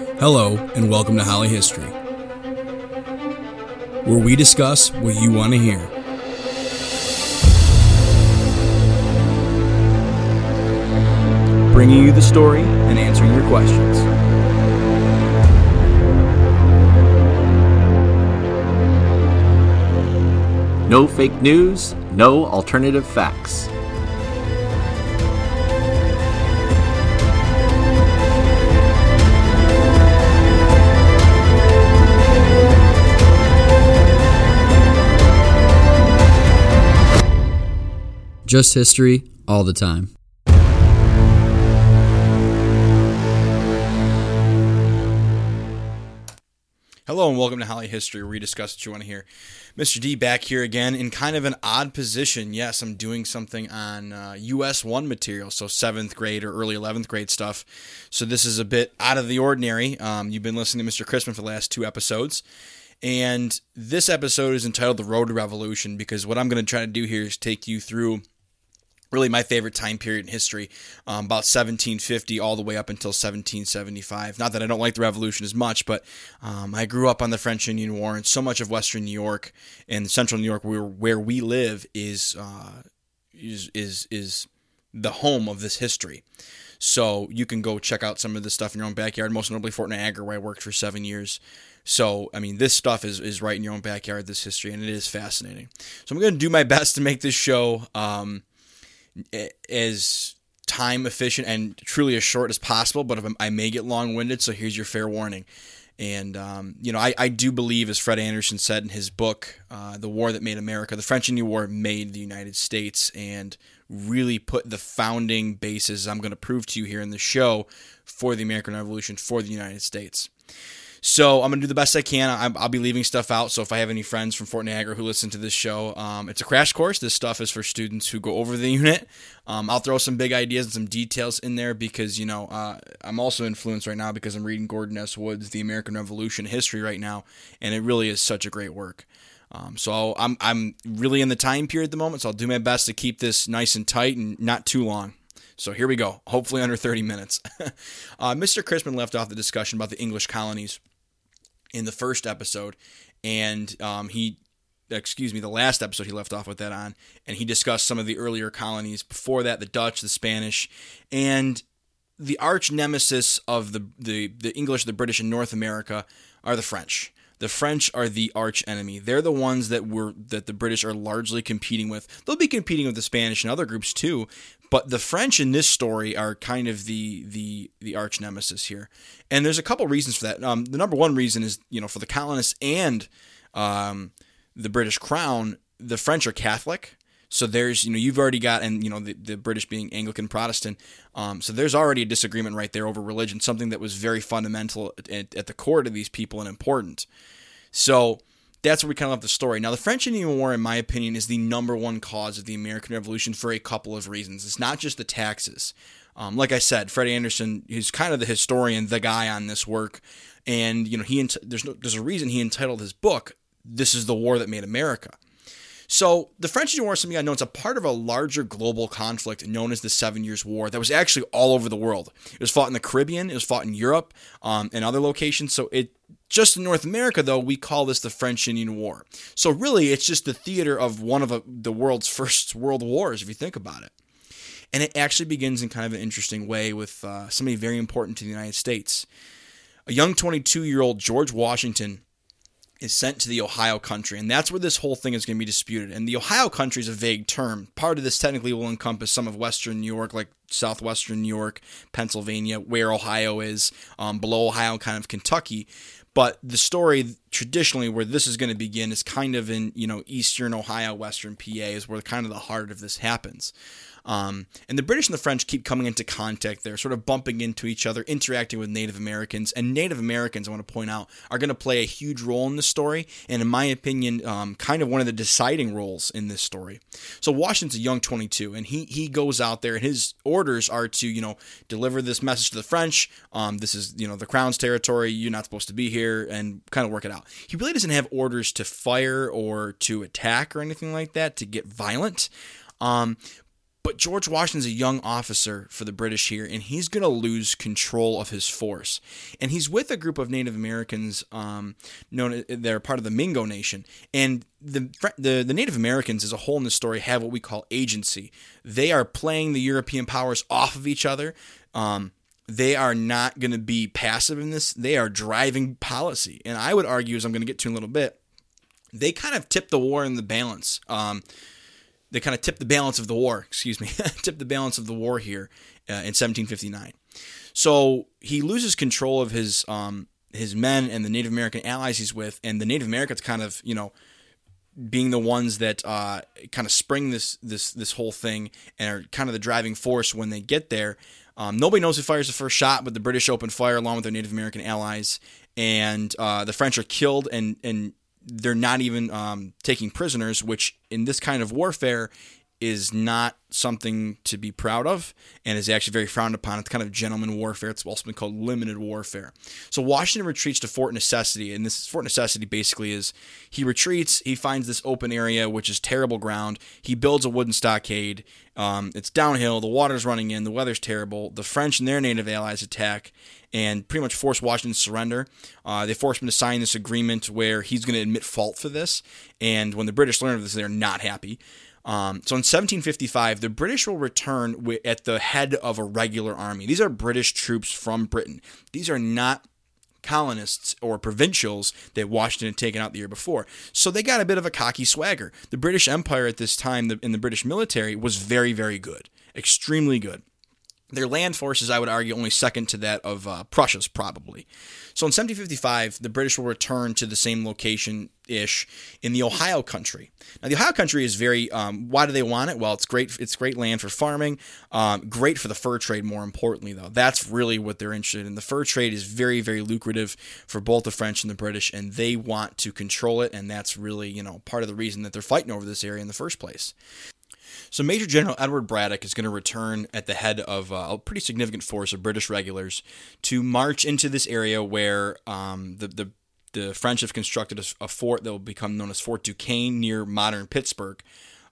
Hello, and welcome to Holly History, where we discuss what you want to hear. Bringing you the story and answering your questions. No fake news, no alternative facts. Just history all the time. Hello and welcome to Holly History, where we discuss what you want to hear. Mr. D back here again in kind of an odd position. Yes, I'm doing something on uh, US 1 material, so 7th grade or early 11th grade stuff. So this is a bit out of the ordinary. Um, you've been listening to Mr. Chrisman for the last two episodes. And this episode is entitled The Road to Revolution because what I'm going to try to do here is take you through really my favorite time period in history, um, about 1750 all the way up until 1775. Not that I don't like the Revolution as much, but um, I grew up on the French Indian War, and so much of Western New York and central New York, where where we live, is uh, is is is the home of this history. So you can go check out some of this stuff in your own backyard. Most notably Fort Niagara, where I worked for seven years. So, I mean, this stuff is, is right in your own backyard, this history, and it is fascinating. So, I'm going to do my best to make this show um, as time efficient and truly as short as possible, but I may get long winded, so here's your fair warning. And, um, you know, I, I do believe, as Fred Anderson said in his book, uh, The War That Made America, the French and Indian War made the United States and really put the founding basis, I'm going to prove to you here in the show, for the American Revolution, for the United States. So I'm gonna do the best I can. i will be leaving stuff out. So if I have any friends from Fort Niagara who listen to this show, um, it's a crash course. This stuff is for students who go over the unit. Um, I'll throw some big ideas and some details in there because you know uh, I'm also influenced right now because I'm reading Gordon S. Wood's The American Revolution History right now, and it really is such a great work. Um, so I'm I'm really in the time period at the moment. So I'll do my best to keep this nice and tight and not too long. So here we go. Hopefully under 30 minutes. uh, Mr. Crispin left off the discussion about the English colonies in the first episode, and um, he excuse me, the last episode he left off with that on, and he discussed some of the earlier colonies before that, the Dutch, the Spanish, and the arch nemesis of the, the, the English, the British in North America are the French. The French are the arch enemy. They're the ones that were that the British are largely competing with. They'll be competing with the Spanish and other groups too, but the French in this story are kind of the the the arch nemesis here, and there's a couple reasons for that. Um, the number one reason is you know for the colonists and um, the British Crown, the French are Catholic. So there's, you know, you've already got, and you know, the, the British being Anglican Protestant. Um, so there's already a disagreement right there over religion, something that was very fundamental at, at the core to these people and important. So that's where we kind of left the story. Now, the French Indian War, in my opinion, is the number one cause of the American Revolution for a couple of reasons. It's not just the taxes. Um, like I said, Freddie Anderson is kind of the historian, the guy on this work, and you know he there's no, there's a reason he entitled his book "This is the War That Made America." So the French Indian War, something I know, it's a part of a larger global conflict known as the Seven Years' War that was actually all over the world. It was fought in the Caribbean, it was fought in Europe, um, and other locations. So it just in North America, though, we call this the French Indian War. So really, it's just the theater of one of the world's first world wars, if you think about it. And it actually begins in kind of an interesting way with uh, somebody very important to the United States. A young 22 year old George Washington is sent to the Ohio country, and that's where this whole thing is going to be disputed. And the Ohio country is a vague term. Part of this technically will encompass some of Western New York, like southwestern New York, Pennsylvania, where Ohio is, um, below Ohio, kind of Kentucky. But the story traditionally where this is going to begin is kind of in you know eastern Ohio, western PA is where kind of the heart of this happens. Um, and the British and the French keep coming into contact. They're sort of bumping into each other, interacting with Native Americans. And Native Americans, I want to point out, are going to play a huge role in this story. And in my opinion, um, kind of one of the deciding roles in this story. So Washington's a young 22, and he he goes out there, and his orders are to you know deliver this message to the French. Um, this is you know the Crown's territory. You're not supposed to be here, and kind of work it out. He really doesn't have orders to fire or to attack or anything like that to get violent. Um, But George Washington's a young officer for the British here, and he's going to lose control of his force. And he's with a group of Native Americans um, known they're part of the Mingo Nation. And the, the the Native Americans as a whole in the story have what we call agency. They are playing the European powers off of each other. Um, they are not going to be passive in this. They are driving policy. And I would argue, as I'm going to get to in a little bit, they kind of tip the war in the balance. Um, they kind of tipped the balance of the war, excuse me, tipped the balance of the war here uh, in 1759. So he loses control of his um, his men and the Native American allies he's with, and the Native Americans kind of you know being the ones that uh, kind of spring this this this whole thing and are kind of the driving force when they get there. Um, nobody knows who fires the first shot, but the British open fire along with their Native American allies, and uh, the French are killed and and they're not even um, taking prisoners, which in this kind of warfare is not something to be proud of and is actually very frowned upon. It's kind of gentleman warfare. It's also been called limited warfare. So Washington retreats to Fort Necessity, and this Fort Necessity basically is he retreats, he finds this open area, which is terrible ground. He builds a wooden stockade. Um, it's downhill, the water's running in, the weather's terrible. The French and their native allies attack and pretty much force Washington to surrender. Uh, they force him to sign this agreement where he's going to admit fault for this. And when the British learn of this, they're not happy. Um, so in 1755, the British will return at the head of a regular army. These are British troops from Britain. These are not colonists or provincials that Washington had taken out the year before. So they got a bit of a cocky swagger. The British Empire at this time in the British military was very, very good, extremely good. Their land forces, I would argue, only second to that of uh, Prussia's, probably. So in 1755, the British will return to the same location ish in the Ohio country. Now, the Ohio country is very. Um, why do they want it? Well, it's great. It's great land for farming. Um, great for the fur trade. More importantly, though, that's really what they're interested in. The fur trade is very, very lucrative for both the French and the British, and they want to control it. And that's really, you know, part of the reason that they're fighting over this area in the first place. So Major General Edward Braddock is going to return at the head of uh, a pretty significant force of British regulars to march into this area where um, the, the the French have constructed a, a, fort that will become known as Fort Duquesne near modern Pittsburgh.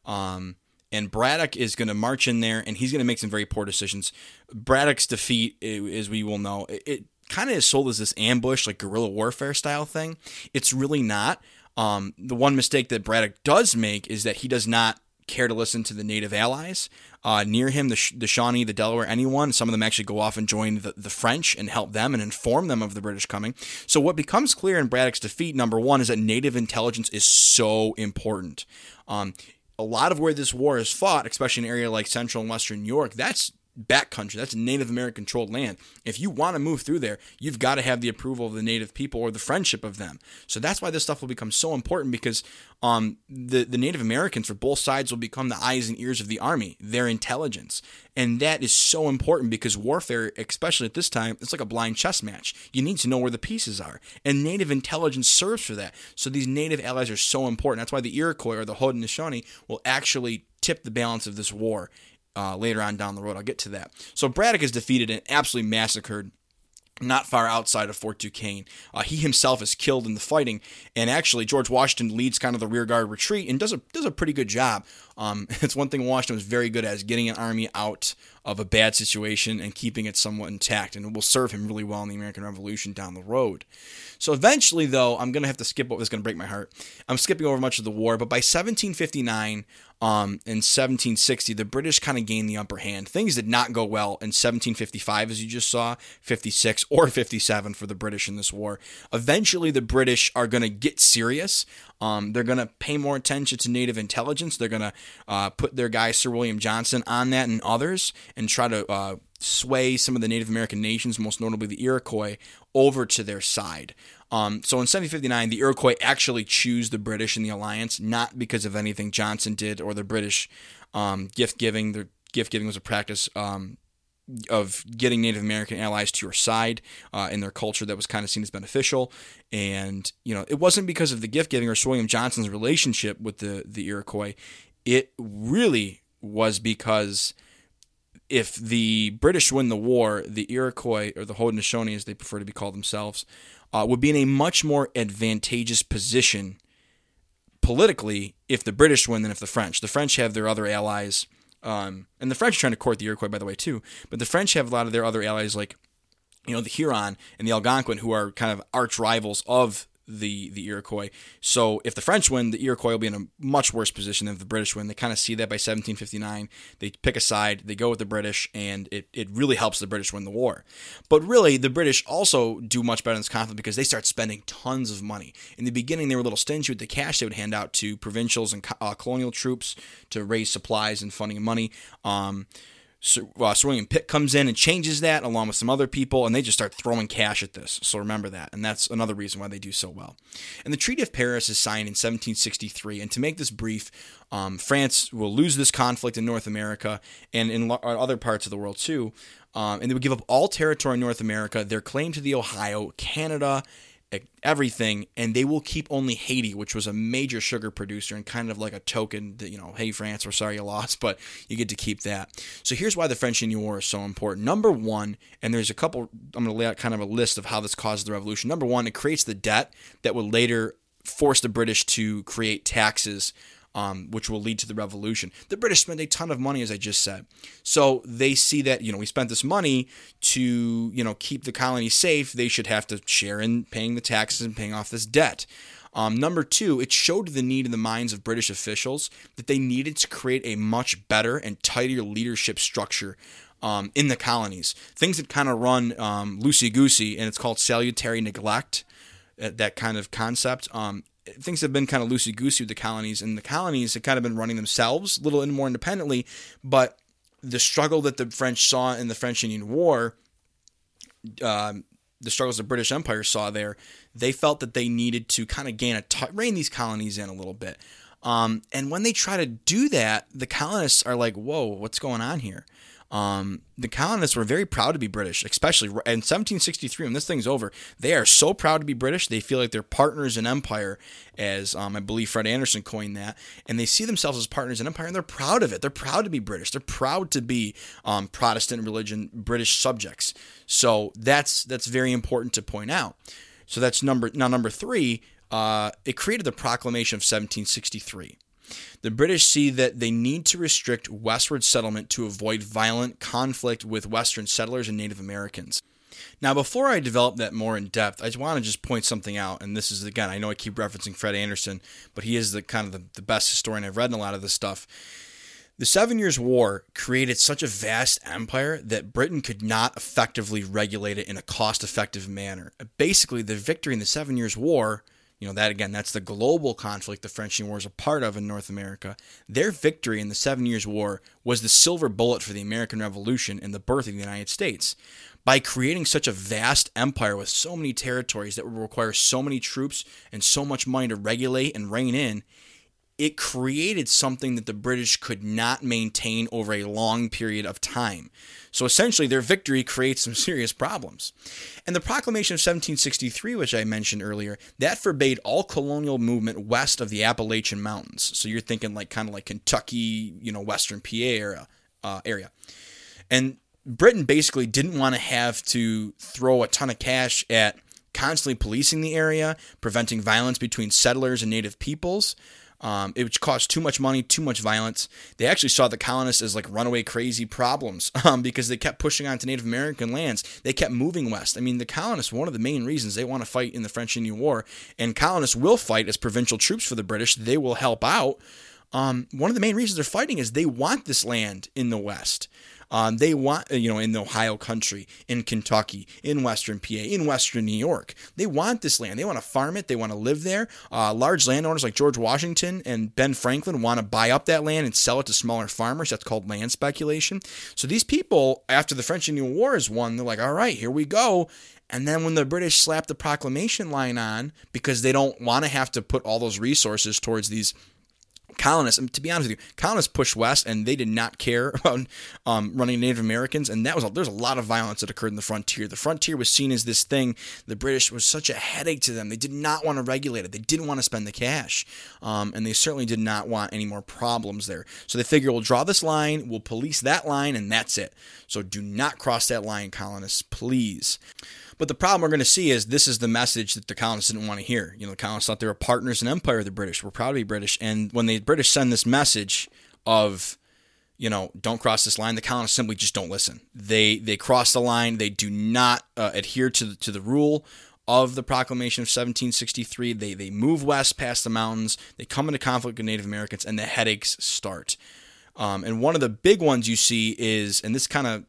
Um, and Braddock is going to march in there, and he's going to make some very poor decisions. Braddock's defeat, as we will know, it, it kind of is sold as this ambush, like guerrilla warfare style thing. It's really not. Um, the one mistake that Braddock does make is that he does not care to listen to the native allies uh, near him, the, the Shawnee, the Delaware, anyone. Some of them actually go off and join the, the French and help them and inform them of the British coming. So, what becomes clear in Braddock's defeat, number one, is that native intelligence is so important. Um, a lot of where this war is fought, especially in an area like central and western New York, that's backcountry. That's Native American controlled land. If you want to move through there, you've got to have the approval of the native people or the friendship of them. So that's why this stuff will become so important because um, the, the Native Americans for both sides will become the eyes and ears of the army, their intelligence. And that is so important because warfare, especially at this time, it's like a blind chess match. You need to know where the pieces are. And native intelligence serves for that. So these native allies are so important. That's why the Iroquois or the Haudenosaunee will actually tip the balance of this war uh, later on down the road. I'll get to that. So Braddock is defeated and absolutely massacred not far outside of Fort Duquesne. Uh, he himself is killed in the fighting, and actually George Washington leads kind of the rearguard retreat and does a does a pretty good job. Um, it's one thing Washington was very good at is getting an army out of a bad situation and keeping it somewhat intact, and it will serve him really well in the American Revolution down the road. So eventually, though, I'm going to have to skip what was going to break my heart. I'm skipping over much of the war, but by 1759, um, in 1760, the British kind of gained the upper hand. Things did not go well in 1755, as you just saw, 56 or 57 for the British in this war. Eventually, the British are going to get serious. Um, they're going to pay more attention to native intelligence. They're going to uh, put their guy, Sir William Johnson, on that and others and try to uh, sway some of the Native American nations, most notably the Iroquois, over to their side. Um, so in 1759, the Iroquois actually choose the British in the alliance, not because of anything Johnson did or the British um, gift giving. The gift giving was a practice um, of getting Native American allies to your side uh, in their culture that was kind of seen as beneficial. And you know, it wasn't because of the gift giving or William Johnson's relationship with the the Iroquois. It really was because if the British win the war, the Iroquois or the Haudenosaunee, as they prefer to be called themselves, uh, would be in a much more advantageous position politically if the British win than if the French. The French have their other allies Um, and the French are trying to court the Iroquois, by the way, too. But the French have a lot of their other allies, like you know the Huron and the Algonquin, who are kind of arch rivals of the the Iroquois. So if the French win, the Iroquois will be in a much worse position than if the British win. They kind of see that by 1759. They pick a side, they go with the British, and it, it really helps the British win the war. But really, the British also do much better in this conflict because they start spending tons of money. In the beginning, they were a little stingy with the cash they would hand out to provincials and uh, colonial troops to raise supplies and funding and money. Um, uh, William Pitt comes in and changes that along with some other people, and they just start throwing cash at this. So remember that, and that's another reason why they do so well. And the Treaty of Paris is signed in 1763. And to make this brief, um, France will lose this conflict in North America and in lo- other parts of the world too. Um, and they would give up all territory in North America, their claim to the Ohio, Canada, everything, and they will keep only Haiti, which was a major sugar producer and kind of like a token that, you know, hey, France, we're sorry you lost, but you get to keep that. So here's why the French Indian War is so important. Number one, and there's a couple, I'm going to lay out kind of a list of how this caused the revolution. Number one, it creates the debt that would later force the British to create taxes um, which will lead to the revolution. The British spend a ton of money, as I just said. So they see that, you know, we spent this money to, you know, keep the colony safe. They should have to share in paying the taxes and paying off this debt. Um, number two, it showed the need in the minds of British officials that they needed to create a much better and tighter leadership structure um, in the colonies. Things that kind of run um, loosey goosey, and it's called salutary neglect. Uh, that kind of concept. Things have been kind of loosey goosey with the colonies, and the colonies have kind of been running themselves a little more independently. But the struggle that the French saw in the French Indian War, um, the struggles the British Empire saw there, they felt that they needed to kind of gain a t- rein these colonies in a little bit. Um, and when they try to do that, the colonists are like, "Whoa, what's going on here?" Um, the colonists were very proud to be British, especially in 1763 when this thing's over. They are so proud to be British. They feel like they're partners in empire, as um, I believe Fred Anderson coined that, and they see themselves as partners in empire, and they're proud of it. They're proud to be British. They're proud to be um, Protestant religion British subjects. So that's that's very important to point out. So that's number now number three. Uh, it created the Proclamation of 1763. The British see that they need to restrict westward settlement to avoid violent conflict with Western settlers and Native Americans. Now, before I develop that more in depth, I just want to just point something out. And this is, again, I know I keep referencing Fred Anderson, but he is the kind of the, the best historian I've read in a lot of this stuff. The Seven Years' War created such a vast empire that Britain could not effectively regulate it in a cost effective manner. Basically, the victory in the Seven Years' War you know that again that's the global conflict the french war is a part of in north america. Their victory in the seven years war was the silver bullet for the american revolution and the birth of the united states. By creating such a vast empire with so many territories that would require so many troops and so much money to regulate and rein in it created something that the British could not maintain over a long period of time. So essentially, their victory creates some serious problems. And the Proclamation of 1763, which I mentioned earlier, that forbade all colonial movement west of the Appalachian Mountains. So you're thinking like kind of like Kentucky, you know, Western PA area. Uh, area. And Britain basically didn't want to have to throw a ton of cash at constantly policing the area, preventing violence between settlers and native peoples. Um, it caused too much money, too much violence. They actually saw the colonists as like runaway crazy problems um, because they kept pushing on to Native American lands. They kept moving west. I mean, the colonists, one of the main reasons they want to fight in the French Indian War, and colonists will fight as provincial troops for the British, they will help out. Um, one of the main reasons they're fighting is they want this land in the West. Um, they want, uh, you know, in the Ohio country, in Kentucky, in Western PA, in Western New York. They want this land. They want to farm it. They want to live there. Uh, large landowners like George Washington and Ben Franklin want to buy up that land and sell it to smaller farmers. That's called land speculation. So these people, after the French Indian War is won, they're like, all right, here we go. And then when the British slap the proclamation line on, because they don't want to have to put all those resources towards these colonists, to be honest with you, colonists pushed west and they did not care about um, running Native Americans, and that was there's a lot of violence that occurred in the frontier. The frontier was seen as this thing. The British was such a headache to them. They did not want to regulate it. They didn't want to spend the cash, um, and they certainly did not want any more problems there. So they figure we'll draw this line, we'll police that line, and that's it. So do not cross that line, colonists, please. But the problem we're going to see is this is the message that the colonists didn't want to hear. You know, the colonists thought they were partners in empire of the British. We're proud to be British. And when the British send this message of, you know, don't cross this line. The colonists simply just don't listen. They they cross the line. They do not uh, adhere to the, to the rule of the Proclamation of 1763. They they move west past the mountains. They come into conflict with Native Americans, and the headaches start. Um, and one of the big ones you see is, and this kind of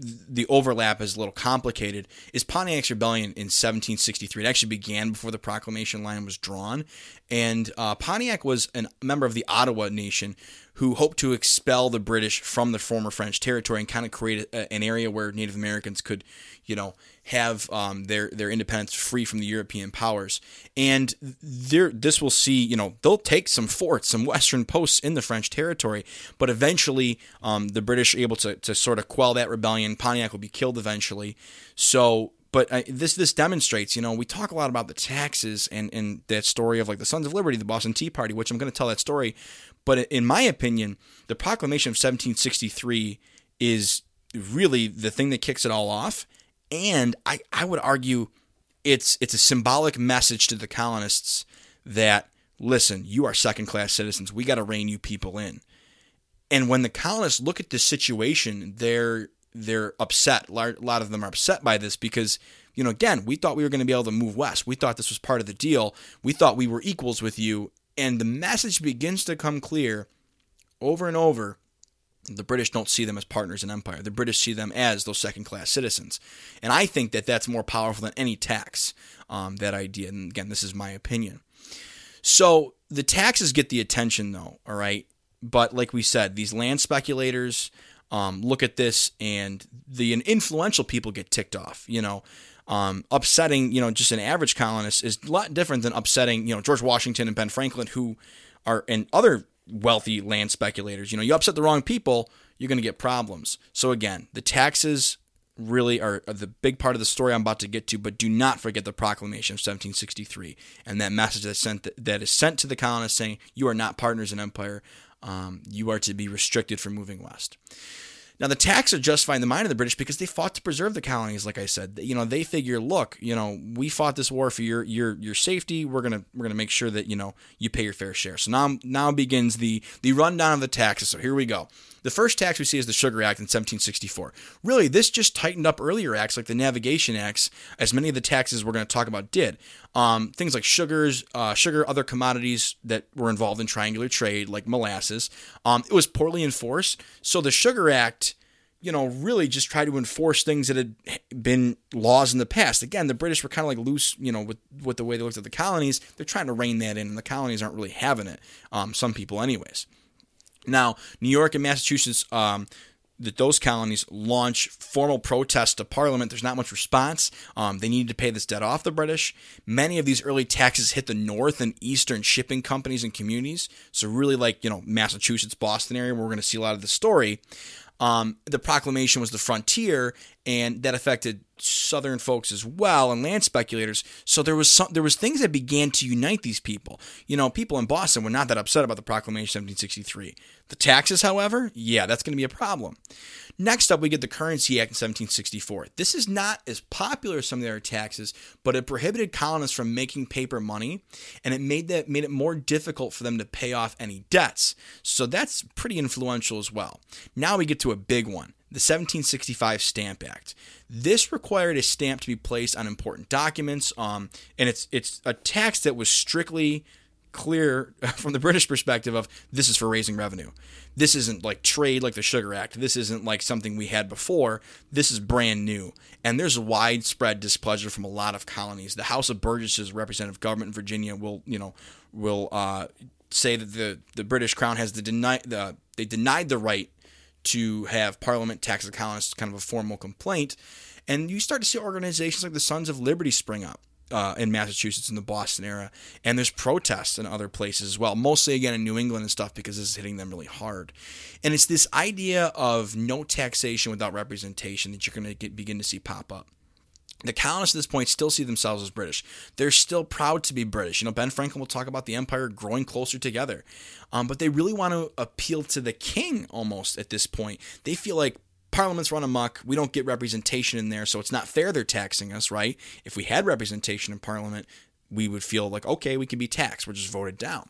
the overlap is a little complicated, is Pontiac's rebellion in 1763. It actually began before the proclamation line was drawn. And uh, Pontiac was a member of the Ottawa Nation who hoped to expel the British from the former French territory and kind of create a, an area where Native Americans could, you know, have um, their their independence free from the European powers. And there, this will see, you know, they'll take some forts, some western posts in the French territory, but eventually um, the British are able to, to sort of quell that rebellion. Pontiac will be killed eventually. So but uh, this this demonstrates, you know, we talk a lot about the taxes and and that story of like the Sons of Liberty, the Boston Tea Party, which I'm going to tell that story. But in my opinion, the Proclamation of 1763 is really the thing that kicks it all off. And I, I would argue it's it's a symbolic message to the colonists that listen, you are second class citizens. We got to rein you people in. And when the colonists look at this situation, they're they're upset. A lot of them are upset by this because you know again, we thought we were going to be able to move west. We thought this was part of the deal. We thought we were equals with you, and the message begins to come clear over and over the British don't see them as partners in empire. The British see them as those second class citizens. And I think that that's more powerful than any tax, um, that idea. And again, this is my opinion. So the taxes get the attention, though, all right? But like we said, these land speculators um, look at this and the influential people get ticked off. You know, um, upsetting, you know, just an average colonist is a lot different than upsetting, you know, George Washington and Ben Franklin, who are, and other wealthy land speculators. You know, you upset the wrong people, you're going to get problems. So again, the taxes really are, the big part of the story I'm about to get to, but do not forget the proclamation of 1763 and that message that sent that is sent to the colonists saying you are not partners in empire. Um, you are to be restricted from moving west. Now, the tax are justified in the mind of the British because they fought to preserve the colonies. Like I said, you know, they figure, look, you know, we fought this war for your your your safety. We're gonna we're gonna make sure that you know you pay your fair share. So now now begins the the rundown of the taxes. So here we go. The first tax we see is the Sugar Act in 1764. Really, this just tightened up earlier acts like the Navigation Acts, as many of the taxes we're going to talk about did. Um, things like sugars, uh, sugar, other commodities that were involved in triangular trade, like molasses. Um, it was poorly enforced. So the Sugar Act you know, really just tried to enforce things that had been laws in the past. Again, the British were kind of like loose, you know, with, with the way they looked at the colonies. They're trying to rein that in, and the colonies aren't really having it. Um, some people, anyways. Now, New York and Massachusetts, um, that those colonies launch formal protests to Parliament. There's not much response. Um, they needed to pay this debt off the British. Many of these early taxes hit the North and Eastern shipping companies and communities. So really, like you know, Massachusetts, Boston area, where we're going to see a lot of the story. Um, the proclamation was the frontier, and that affected southern folks as well and land speculators. So there was some, there was things that began to unite these people. You know, people in Boston were not that upset about the proclamation of 1763. The taxes, however, yeah, that's going to be a problem. Next up, we get the Currency Act in 1764. This is not as popular as some of the other taxes, but it prohibited colonists from making paper money, and it made that made it more difficult for them to pay off any debts. So that's pretty influential as well. Now we get to a big one the 1765 Stamp Act. This required a stamp to be placed on important documents, um, and it's it's a tax that was strictly clear from the British perspective of this is for raising revenue. This isn't like trade like the Sugar Act. This isn't like something we had before. This is brand new. And there's widespread displeasure from a lot of colonies. The House of Burgesses, representative government in Virginia, will you know will uh, say that the the British Crown has the deny the they denied the right to have Parliament tax the colonists, kind of a formal complaint. And you start to see organizations like the Sons of Liberty spring up uh, in Massachusetts in the Boston era, and there's protests in other places as well. Mostly again in New England and stuff because this is hitting them really hard. And it's this idea of no taxation without representation that you're going to begin to see pop up. The colonists at this point still see themselves as British. They're still proud to be British. You know, Ben Franklin will talk about the empire growing closer together. Um, but they really want to appeal to the king almost at this point. They feel like Parliament's run amok. We don't get representation in there, so it's not fair they're taxing us, right? If we had representation in Parliament, we would feel like, okay, we can be taxed. We're just voted down.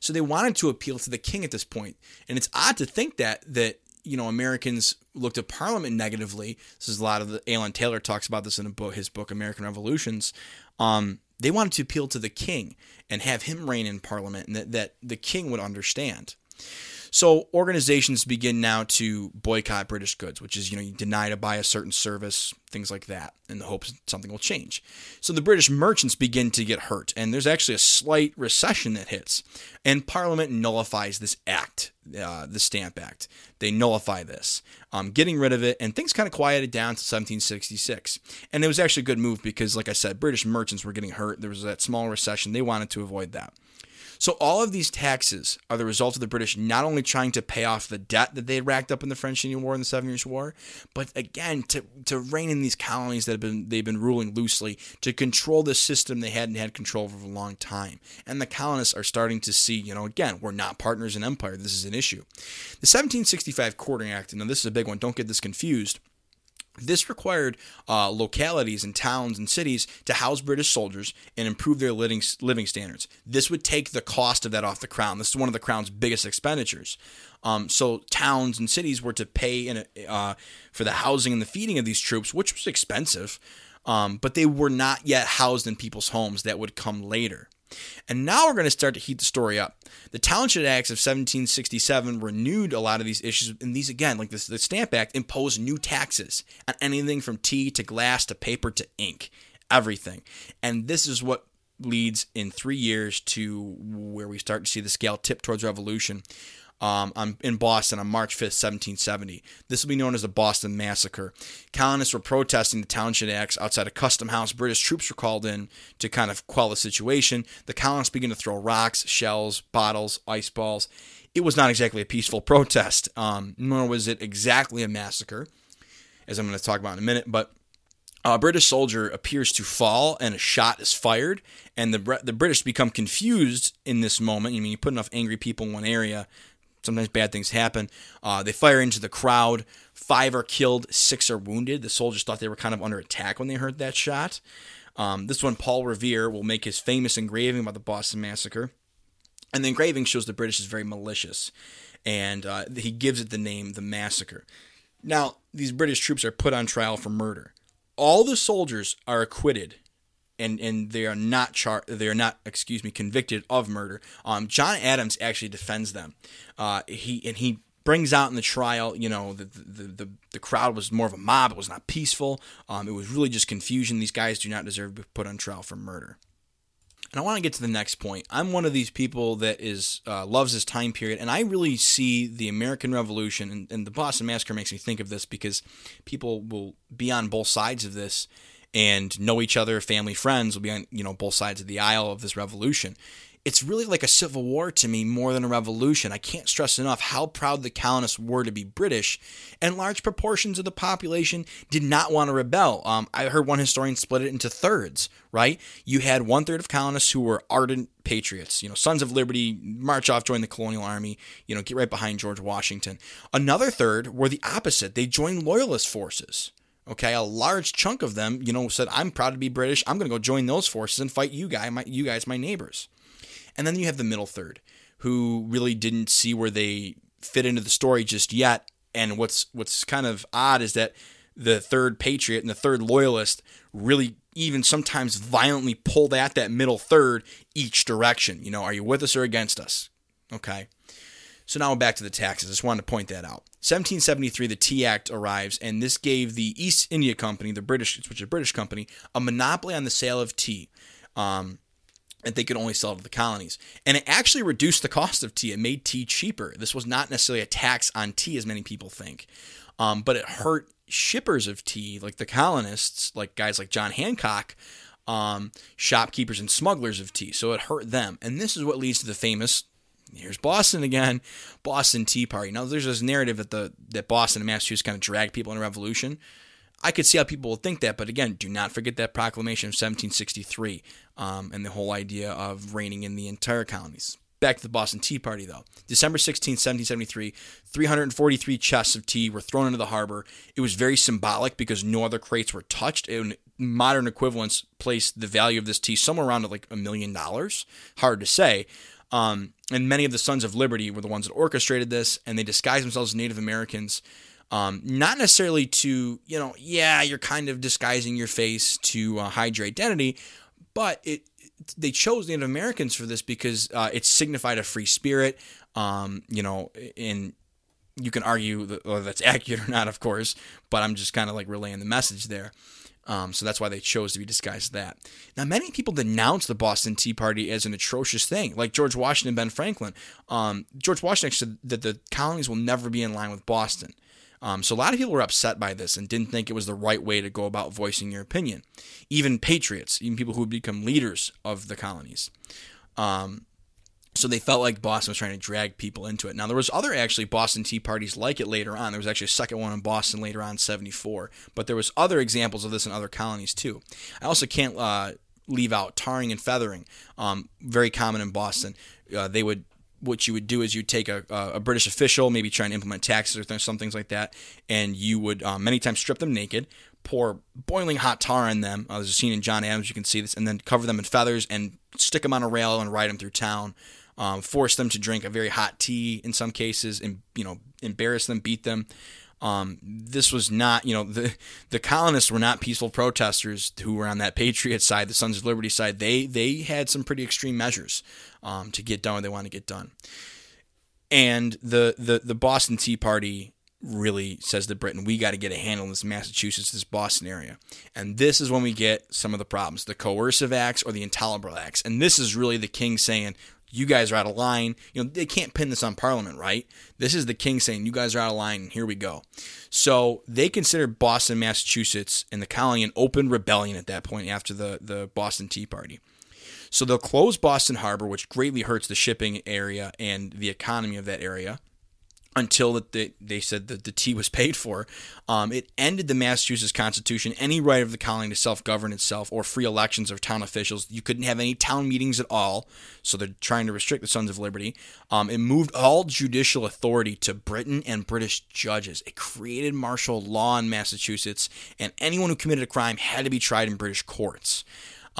So they wanted to appeal to the king at this point. And it's odd to think that, that, you know, Americans looked at Parliament negatively. This is a lot of the, Alan Taylor talks about this in a book, his book, American Revolutions. Um, they wanted to appeal to the king and have him rein in Parliament and that, that the king would understand. So organizations begin now to boycott British goods, which is, you know, you deny to buy a certain service, things like that, in the hopes something will change. So the British merchants begin to get hurt, and there's actually a slight recession that hits. And Parliament nullifies this act, uh, the Stamp Act. They nullify this, um, getting rid of it, and things kind of quieted down to 1766. And it was actually a good move because, like I said, British merchants were getting hurt. There was that small recession. They wanted to avoid that. So all of these taxes are the result of the British not only trying to pay off the debt that they had racked up in the French Indian War and the Seven Years' War, but again to, to rein in these colonies that have been they've been ruling loosely to control the system they hadn't had control over for a long time. And the colonists are starting to see, you know, again, we're not partners in empire. This is an issue. The 1765 Quartering Act, now this is a big one. Don't get this confused this required uh, localities and towns and cities to house British soldiers and improve their living, living standards. This would take the cost of that off the crown. This is one of the crown's biggest expenditures. Um, so towns and cities were to pay in a, uh, for the housing and the feeding of these troops, which was expensive, um, but they were not yet housed in people's homes. That would come later. And now we're going to start to heat the story up. The Townshend Acts of 1767 renewed a lot of these issues, and these again, like this, the Stamp Act, imposed new taxes on anything from tea to glass to paper to ink, everything. And this is what leads in three years to where we start to see the scale tip towards revolution um, in Boston on March 5th, 1770. This will be known as the Boston Massacre. Colonists were protesting the Townshend Acts outside a custom house. British troops were called in to kind of quell the situation. The colonists began to throw rocks, shells, bottles, ice balls. It was not exactly a peaceful protest, um, nor was it exactly a massacre, as I'm going to talk about in a minute. But a British soldier appears to fall and a shot is fired, and the the British become confused in this moment. I mean, you put enough angry people in one area, sometimes bad things happen. Uh, they fire into the crowd. Five are killed, six are wounded. The soldiers thought they were kind of under attack when they heard that shot. Um, this one, Paul Revere, will make his famous engraving about the Boston Massacre. And the engraving shows the British is very malicious. And uh, he gives it the name the Massacre. Now, these British troops are put on trial for murder. All the soldiers are acquitted and and they are not char they are not excuse me convicted of murder. Um, John Adams actually defends them. Uh, he and he brings out in the trial, you know, the, the the, the crowd was more of a mob. It was not peaceful. Um, it was really just confusion. These guys do not deserve to be put on trial for murder. And I want to get to the next point. I'm one of these people that is uh, loves this time period, and I really see the American Revolution and, and the Boston Massacre makes me think of this because people will be on both sides of this and know each other, family, friends will be on you know both sides of the aisle of this revolution. It's really like a civil war to me more than a revolution. I can't stress enough how proud the colonists were to be British, and large proportions of the population did not want to rebel. Um, I heard one historian split it into thirds, right? You had one third of colonists who were ardent patriots, you know, sons of liberty, march off, join the colonial army, you know, get right behind George Washington. Another third were the opposite. They joined loyalist forces. Okay, a large chunk of them, you know, said, "I'm proud to be British. I'm going to go join those forces and fight you guys, my, you guys, my neighbors." And then you have the middle third, who really didn't see where they fit into the story just yet. And what's what's kind of odd is that the third patriot and the third loyalist really even sometimes violently pulled at that middle third each direction. You know, are you with us or against us? Okay. So now back to the taxes. Just wanted to point that out. 1773, the Tea Act arrives, and this gave the East India Company, the British, which is a British company, a monopoly on the sale of tea. Um, they could only sell to the colonies. And it actually reduced the cost of tea. It made tea cheaper. This was not necessarily a tax on tea, as many people think, um, but it hurt shippers of tea, like the colonists, like guys like John Hancock, um, shopkeepers and smugglers of tea. So it hurt them. And this is what leads to the famous here's Boston again, Boston Tea Party. Now there's this narrative that the that Boston and Massachusetts kind of dragged people in a revolution. I could see how people would think that, but again, do not forget that proclamation of 1763 um, and the whole idea of reining in the entire colonies. Back to the Boston Tea Party, though. December 16, 1773, 343 chests of tea were thrown into the harbor. It was very symbolic because no other crates were touched. It, modern equivalents place the value of this tea somewhere around like a million dollars. Hard to say. Um, and many of the Sons of Liberty were the ones that orchestrated this, and they disguised themselves as Native Americans. Um, not necessarily to, you know, yeah, you're kind of disguising your face to uh, hide your identity, but it they chose Native Americans for this because uh, it signified a free spirit. Um, you know, and you can argue that, whether that's accurate or not, of course, but I'm just kind of like relaying the message there. Um, so that's why they chose to be disguised that. Now, many people denounce the Boston Tea Party as an atrocious thing, like George Washington and Ben Franklin. Um, George Washington said that the colonies will never be in line with Boston. Um, so a lot of people were upset by this and didn't think it was the right way to go about voicing your opinion. Even patriots, even people who would become leaders of the colonies. Um, so they felt like Boston was trying to drag people into it. Now there was other actually Boston Tea parties like it later on. There was actually a second one in Boston later on, 74. But there was other examples of this in other colonies too. I also can't uh, leave out tarring and feathering, um, very common in Boston. Uh, they would what you would do is you'd take a, a British official, maybe try and implement taxes or some things like that, and you would um, many times strip them naked, pour boiling hot tar on them. Uh, there's a scene in John Adams, you can see this, and then cover them in feathers and stick them on a rail and ride them through town. Um, force them to drink a very hot tea in some cases, and you know embarrass them, beat them. Um, this was not, you know, the the colonists were not peaceful protesters who were on that Patriot side, the Sons of Liberty side. They they had some pretty extreme measures um, to get done what they want to get done. And the the the Boston Tea Party really says to Britain, we got to get a handle on this Massachusetts, this Boston area. And this is when we get some of the problems the coercive acts or the intolerable acts. And this is really the king saying, you guys are out of line. You know, they can't pin this on Parliament, right? This is the king saying, you guys are out of line, and here we go. So they considered Boston, Massachusetts, and the colony an open rebellion at that point after the, the Boston Tea Party. So they'll close Boston Harbor, which greatly hurts the shipping area and the economy of that area until the, they said that the tea was paid for. Um, it ended the Massachusetts Constitution, any right of the colony to self govern itself or free elections of town officials. You couldn't have any town meetings at all, so they're trying to restrict the Sons of Liberty. Um, it moved all judicial authority to Britain and British judges. It created martial law in Massachusetts, and anyone who committed a crime had to be tried in British courts.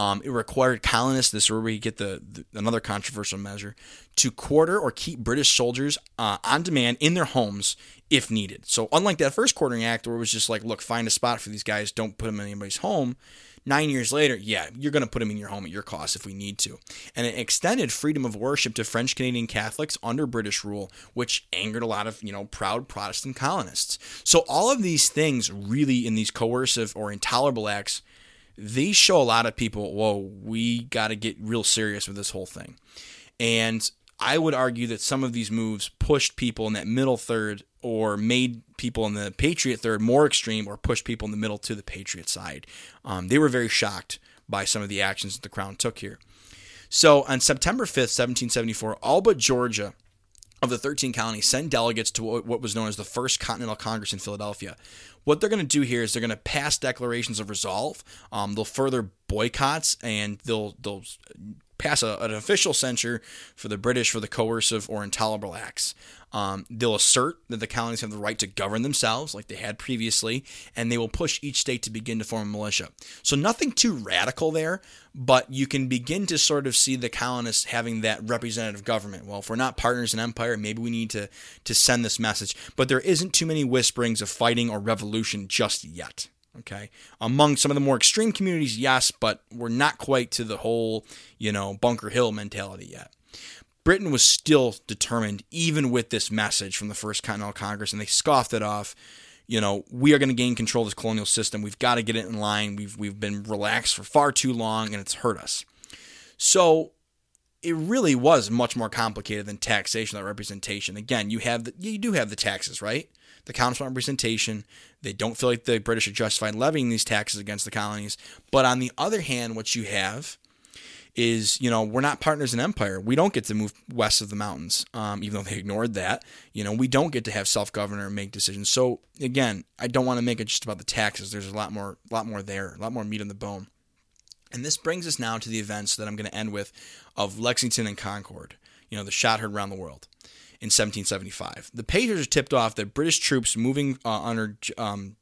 Um, it required colonists, this is where we get the, the, another controversial measure, to quarter or keep British soldiers uh, on demand in their homes if needed. So unlike that first quartering act where it was just like, look, find a spot for these guys, don't put them in anybody's home. Nine years later, yeah, you're going to put them in your home at your cost if we need to. And it extended freedom of worship to French Canadian Catholics under British rule, which angered a lot of, you know, proud Protestant colonists. So all of these things really in these coercive or intolerable acts these show a lot of people, whoa, we got to get real serious with this whole thing. And I would argue that some of these moves pushed people in that middle third or made people in the Patriot third more extreme or pushed people in the middle to the Patriot side. Um, they were very shocked by some of the actions that the Crown took here. So on September 5th, 1774, all but Georgia of the 13 colonies sent delegates to what was known as the First Continental Congress in Philadelphia. What they're going to do here is they're going to pass declarations of resolve. Um, they'll further boycotts and they'll they'll pass a, an official censure for the British for the coercive or intolerable acts. Um, they'll assert that the colonies have the right to govern themselves, like they had previously, and they will push each state to begin to form a militia. So, nothing too radical there, but you can begin to sort of see the colonists having that representative government. Well, if we're not partners in empire, maybe we need to, to send this message. But there isn't too many whisperings of fighting or revolution just yet. Okay. Among some of the more extreme communities, yes, but we're not quite to the whole, you know, Bunker Hill mentality yet. Britain was still determined, even with this message from the First Continental Congress, and they scoffed it off. You know, we are going to gain control of this colonial system. We've got to get it in line. We've we've been relaxed for far too long, and it's hurt us. So it really was much more complicated than taxation or representation. Again, you have the, you do have the taxes, right? The council representation. They don't feel like the British are justified levying these taxes against the colonies. But on the other hand, what you have is you know we're not partners in empire. We don't get to move west of the mountains um, even though they ignored that. You know we don't get to have self-governor and make decisions. So again i don't want to make it just about the taxes. There's a lot more a lot more there a lot more meat on the bone. And this brings us now to the events that i'm going to end with of lexington and concord you know the shot heard around the world in 1775 the patriots are tipped off that british troops moving uh, under um,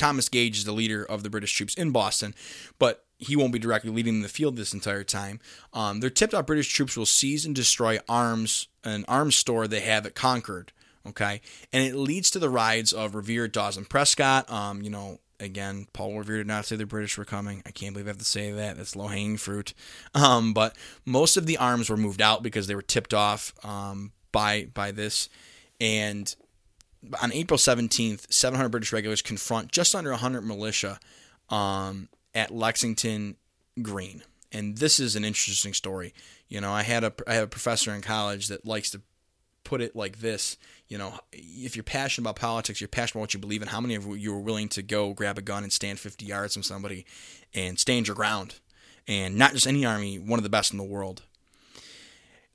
Thomas Gage is the leader of the British troops in Boston, but he won't be directly leading the field this entire time. Um, they're tipped off British troops will seize and destroy arms, an arms store they have at Concord. Okay, and it leads to the rides of Revere, Dawes, and Prescott. Um, you know, again, Paul Revere did not say the British were coming. I can't believe I have to say that. That's low hanging fruit. Um, but most of the arms were moved out because they were tipped off um, by by this. And on April 17th, 700 British regulars confront just under 100 militia um, at Lexington Green. And this is an interesting story. You know, I had a I had a professor in college that likes to put it like this. You know, if you're passionate about politics, you're passionate about what you believe in. How many of you are willing to go grab a gun and stand 50 yards from somebody and stand your ground? And not just any army, one of the best in the world.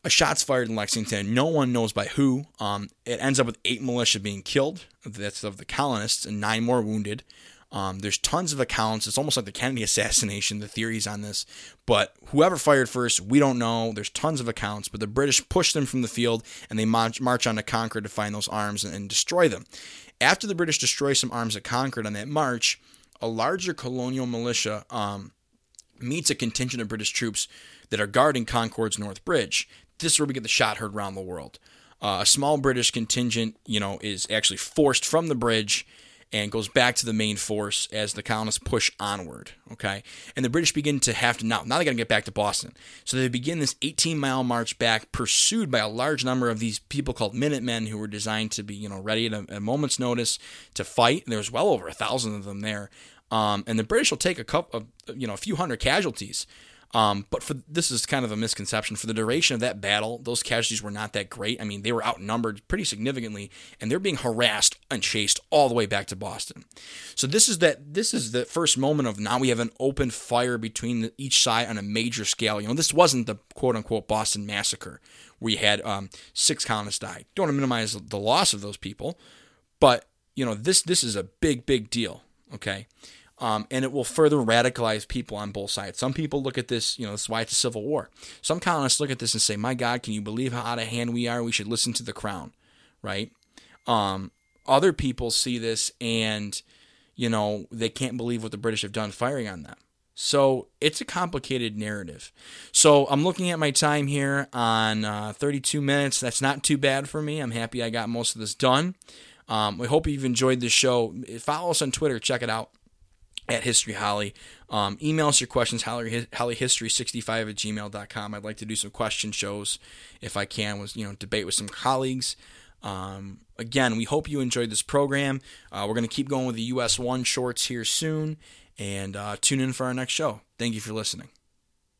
A shot's fired in Lexington. No one knows by who. Um, it ends up with eight militia being killed. That's of the colonists, and nine more wounded. Um, there's tons of accounts. It's almost like the Kennedy assassination, the theories on this. But whoever fired first, we don't know. There's tons of accounts. But the British push them from the field and they march, march on to Concord to find those arms and, and destroy them. After the British destroy some arms at Concord on that march, a larger colonial militia um, meets a contingent of British troops that are guarding Concord's North Bridge. This is where we get the shot heard around the world. Uh, a small British contingent, you know, is actually forced from the bridge and goes back to the main force as the colonists push onward. Okay, and the British begin to have to now now they got to get back to Boston, so they begin this 18 mile march back, pursued by a large number of these people called Minutemen, who were designed to be you know ready at a, a moment's notice to fight. And there was well over a thousand of them there, um, and the British will take a couple of you know a few hundred casualties. Um, but for this is kind of a misconception. For the duration of that battle, those casualties were not that great. I mean, they were outnumbered pretty significantly, and they're being harassed and chased all the way back to Boston. So this is that. This is the first moment of now we have an open fire between the, each side on a major scale. You know, this wasn't the quote unquote Boston massacre where you had um, six colonists die. Don't want to minimize the loss of those people, but you know this this is a big big deal. Okay. Um, and it will further radicalize people on both sides. Some people look at this, you know, that's why it's a civil war. Some colonists look at this and say, "My God, can you believe how out of hand we are? We should listen to the crown," right? Um, other people see this and, you know, they can't believe what the British have done firing on them. So it's a complicated narrative. So I'm looking at my time here on uh, 32 minutes. That's not too bad for me. I'm happy I got most of this done. Um, we hope you've enjoyed this show. Follow us on Twitter. Check it out at History Holly. Um, email us your questions, Holly, hollyhistory65 at gmail.com. I'd like to do some question shows if I can, was you know, debate with some colleagues. Um, again, we hope you enjoyed this program. Uh, we're going to keep going with the US 1 shorts here soon, and uh, tune in for our next show. Thank you for listening.